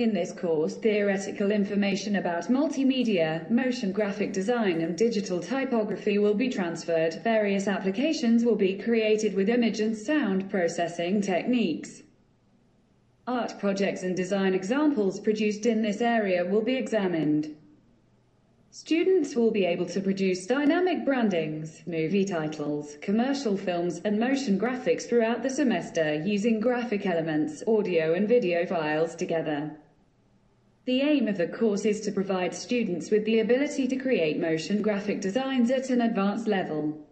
In this course, theoretical information about multimedia, motion graphic design and digital typography will be transferred. Various applications will be created with image and sound processing techniques. Art projects and design examples produced in this area will be examined. Students will be able to produce dynamic brandings, movie titles, commercial films, and motion graphics throughout the semester using graphic elements, audio and video files together. The aim of the course is to provide students with the ability to create motion graphic designs at an advanced level.